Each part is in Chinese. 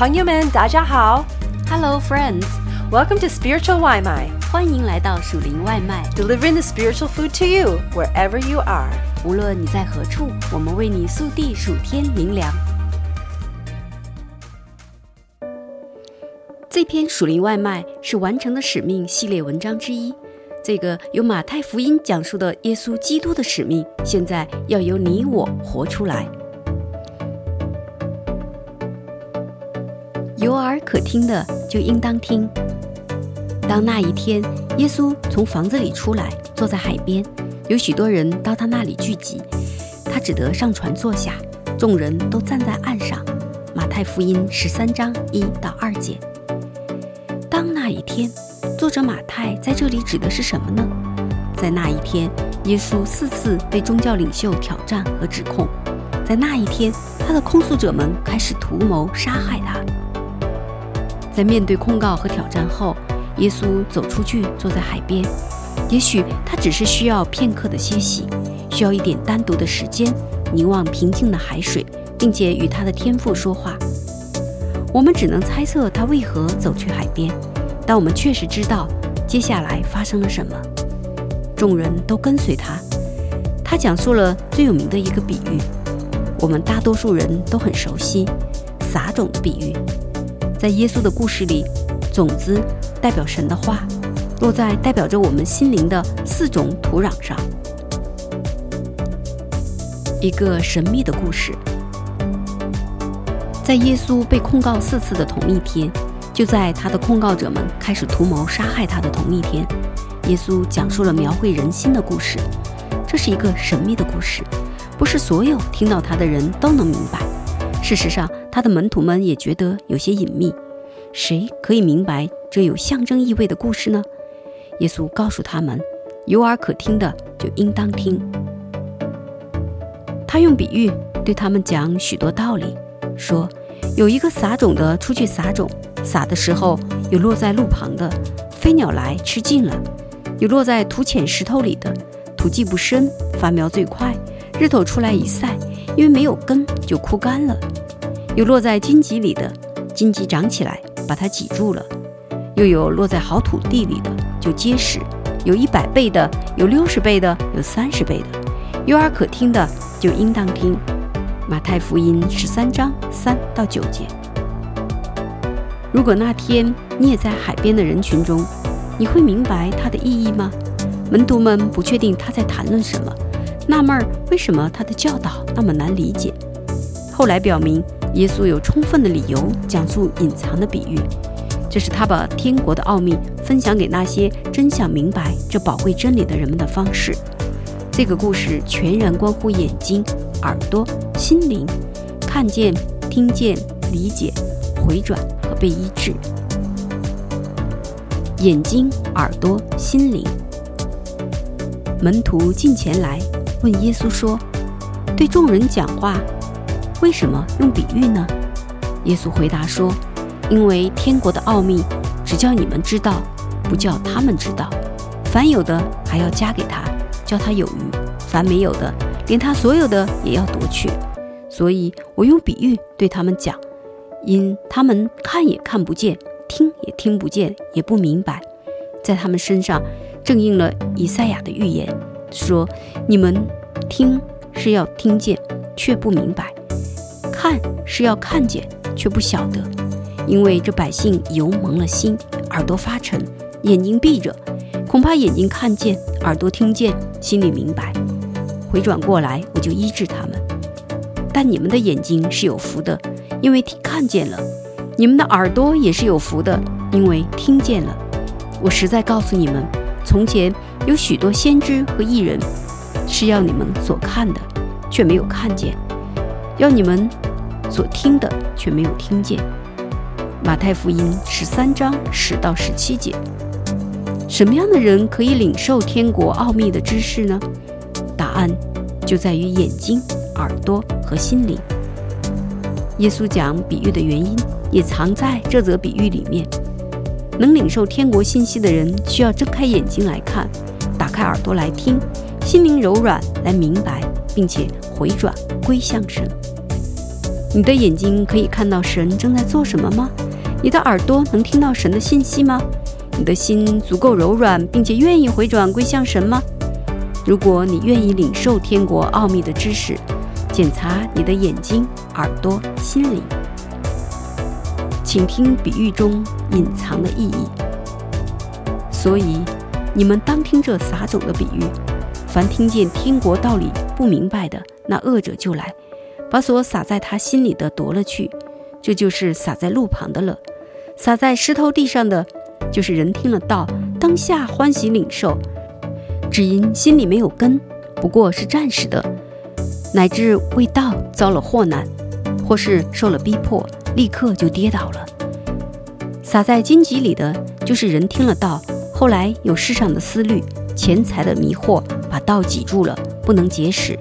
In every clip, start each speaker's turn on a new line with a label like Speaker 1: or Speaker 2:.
Speaker 1: 朋友们，大家好。
Speaker 2: Hello,
Speaker 1: friends！Welcome to Spiritual 外卖
Speaker 2: 欢迎来到属灵外卖。
Speaker 1: delivering the spiritual food to you wherever you are.
Speaker 2: 无论你在何处，我们为你速递数天灵粮。这篇属灵外卖是完成的使命系列文章之一。这个由马太福音讲述的耶稣基督的使命，现在要由你我活出来。有耳可听的就应当听。当那一天，耶稣从房子里出来，坐在海边，有许多人到他那里聚集，他只得上船坐下，众人都站在岸上。马太福音十三章一到二节。当那一天，作者马太在这里指的是什么呢？在那一天，耶稣四次被宗教领袖挑战和指控。在那一天，他的控诉者们开始图谋杀害他。在面对控告和挑战后，耶稣走出去，坐在海边。也许他只是需要片刻的歇息，需要一点单独的时间，凝望平静的海水，并且与他的天父说话。我们只能猜测他为何走去海边，但我们确实知道接下来发生了什么。众人都跟随他，他讲述了最有名的一个比喻，我们大多数人都很熟悉——撒种的比喻。在耶稣的故事里，种子代表神的话，落在代表着我们心灵的四种土壤上。一个神秘的故事，在耶稣被控告四次的同一天，就在他的控告者们开始图谋杀害他的同一天，耶稣讲述了描绘人心的故事。这是一个神秘的故事，不是所有听到他的人都能明白。事实上，他的门徒们也觉得有些隐秘。谁可以明白这有象征意味的故事呢？耶稣告诉他们：“有耳可听的就应当听。”他用比喻对他们讲许多道理，说：“有一个撒种的出去撒种，撒的时候有落在路旁的，飞鸟来吃尽了；有落在土浅石头里的，土既不深，发苗最快，日头出来一晒，因为没有根就枯干了；有落在荆棘里的，荆棘长起来。”把它挤住了，又有落在好土地里的，就结实；有一百倍的，有六十倍的，有三十倍的。有耳可听的，就应当听。马太福音十三章三到九节。如果那天你也在海边的人群中，你会明白它的意义吗？门徒们不确定他在谈论什么，纳闷儿为什么他的教导那么难理解。后来表明。耶稣有充分的理由讲述隐藏的比喻，这是他把天国的奥秘分享给那些真想明白这宝贵真理的人们的方式。这个故事全然关乎眼睛、耳朵、心灵，看见、听见、理解、回转和被医治。眼睛、耳朵、心灵。门徒近前来问耶稣说：“对众人讲话。”为什么用比喻呢？耶稣回答说：“因为天国的奥秘，只叫你们知道，不叫他们知道。凡有的还要加给他，叫他有余；凡没有的，连他所有的也要夺去。所以我用比喻对他们讲，因他们看也看不见，听也听不见，也不明白。在他们身上正应了以赛亚的预言，说：你们听是要听见，却不明白。”看是要看见，却不晓得，因为这百姓油蒙了心，耳朵发沉，眼睛闭着，恐怕眼睛看见，耳朵听见，心里明白，回转过来，我就医治他们。但你们的眼睛是有福的，因为看见了；你们的耳朵也是有福的，因为听见了。我实在告诉你们，从前有许多先知和艺人，是要你们所看的，却没有看见；要你们。所听的却没有听见。马太福音十三章十到十七节，什么样的人可以领受天国奥秘的知识呢？答案就在于眼睛、耳朵和心灵。耶稣讲比喻的原因也藏在这则比喻里面。能领受天国信息的人，需要睁开眼睛来看，打开耳朵来听，心灵柔软来明白，并且回转归向神。你的眼睛可以看到神正在做什么吗？你的耳朵能听到神的信息吗？你的心足够柔软，并且愿意回转归向神吗？如果你愿意领受天国奥秘的知识，检查你的眼睛、耳朵、心灵，请听比喻中隐藏的意义。所以，你们当听这撒种的比喻。凡听见天国道理不明白的，那恶者就来，把所撒在他心里的夺了去。这就是撒在路旁的了。撒在石头地上的，就是人听了道，当下欢喜领受，只因心里没有根，不过是暂时的，乃至为道遭了祸难，或是受了逼迫，立刻就跌倒了。撒在荆棘里的，就是人听了道，后来有世上的思虑、钱财的迷惑。把道挤住了，不能结实；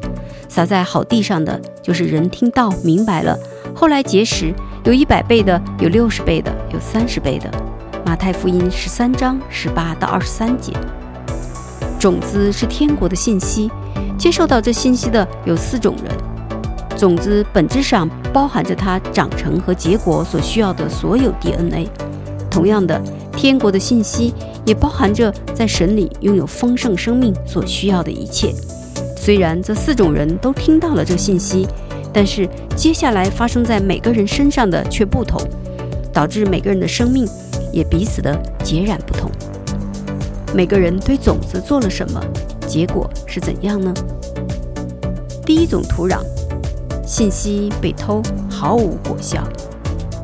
Speaker 2: 撒在好地上的，就是人听道明白了，后来结实，有一百倍的，有六十倍的，有三十倍的。马太福音十三章十八到二十三节。种子是天国的信息，接受到这信息的有四种人。种子本质上包含着它长成和结果所需要的所有 DNA。同样的，天国的信息。也包含着在神里拥有丰盛生命所需要的一切。虽然这四种人都听到了这信息，但是接下来发生在每个人身上的却不同，导致每个人的生命也彼此的截然不同。每个人对种子做了什么，结果是怎样呢？第一种土壤，信息被偷，毫无果效。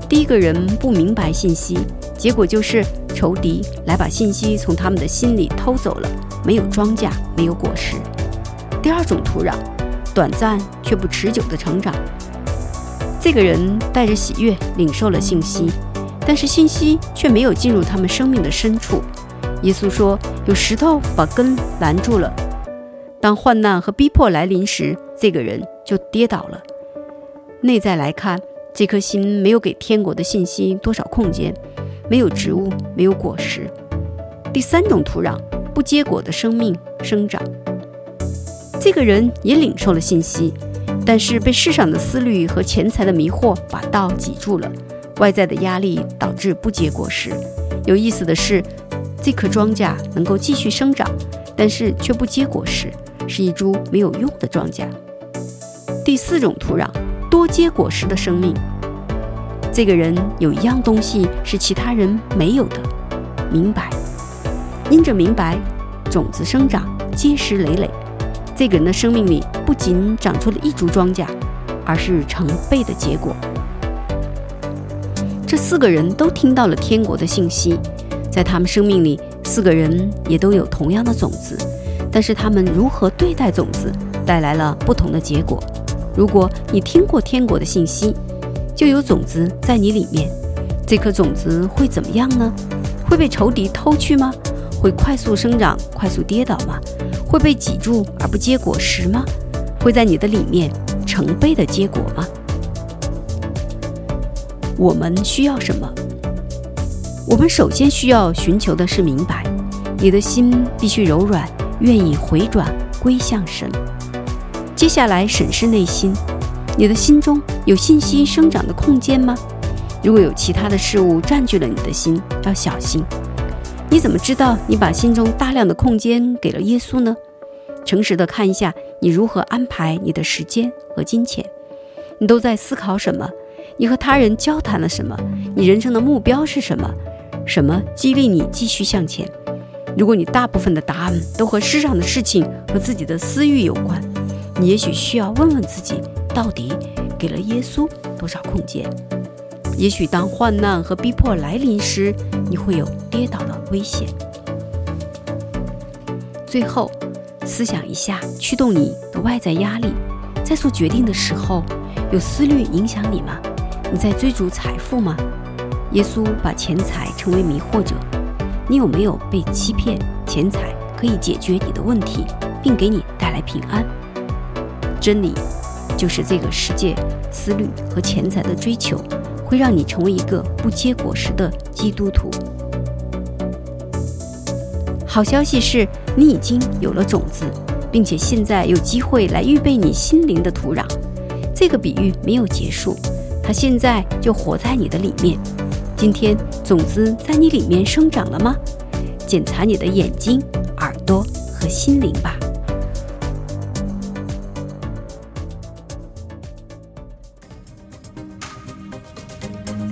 Speaker 2: 第一个人不明白信息，结果就是。仇敌来把信息从他们的心里偷走了，没有庄稼，没有果实。第二种土壤，短暂却不持久的成长。这个人带着喜悦领受了信息，但是信息却没有进入他们生命的深处。耶稣说：“有石头把根拦住了。”当患难和逼迫来临时，这个人就跌倒了。内在来看，这颗心没有给天国的信息多少空间。没有植物，没有果实。第三种土壤，不结果的生命生长。这个人也领受了信息，但是被世上的思虑和钱财的迷惑把道挤住了。外在的压力导致不结果实。有意思的是，这颗庄稼能够继续生长，但是却不结果实，是一株没有用的庄稼。第四种土壤，多结果实的生命。这个人有一样东西是其他人没有的，明白。因着明白，种子生长，结实累累。这个人的生命里不仅长出了一株庄稼，而是成倍的结果。这四个人都听到了天国的信息，在他们生命里，四个人也都有同样的种子，但是他们如何对待种子，带来了不同的结果。如果你听过天国的信息，就有种子在你里面，这颗种子会怎么样呢？会被仇敌偷去吗？会快速生长、快速跌倒吗？会被挤住而不结果实吗？会在你的里面成倍的结果吗？我们需要什么？我们首先需要寻求的是明白。你的心必须柔软，愿意回转归向神。接下来审视内心。你的心中有信息生长的空间吗？如果有其他的事物占据了你的心，要小心。你怎么知道你把心中大量的空间给了耶稣呢？诚实的看一下，你如何安排你的时间和金钱？你都在思考什么？你和他人交谈了什么？你人生的目标是什么？什么激励你继续向前？如果你大部分的答案都和世上的事情和自己的私欲有关，你也许需要问问自己。到底给了耶稣多少空间？也许当患难和逼迫来临时，你会有跌倒的危险。最后，思想一下驱动你的外在压力，在做决定的时候，有思虑影响你吗？你在追逐财富吗？耶稣把钱财称为迷惑者，你有没有被欺骗？钱财可以解决你的问题，并给你带来平安。真理。就是这个世界思虑和钱财的追求，会让你成为一个不结果实的基督徒。好消息是你已经有了种子，并且现在有机会来预备你心灵的土壤。这个比喻没有结束，它现在就活在你的里面。今天种子在你里面生长了吗？检查你的眼睛、耳朵和心灵吧。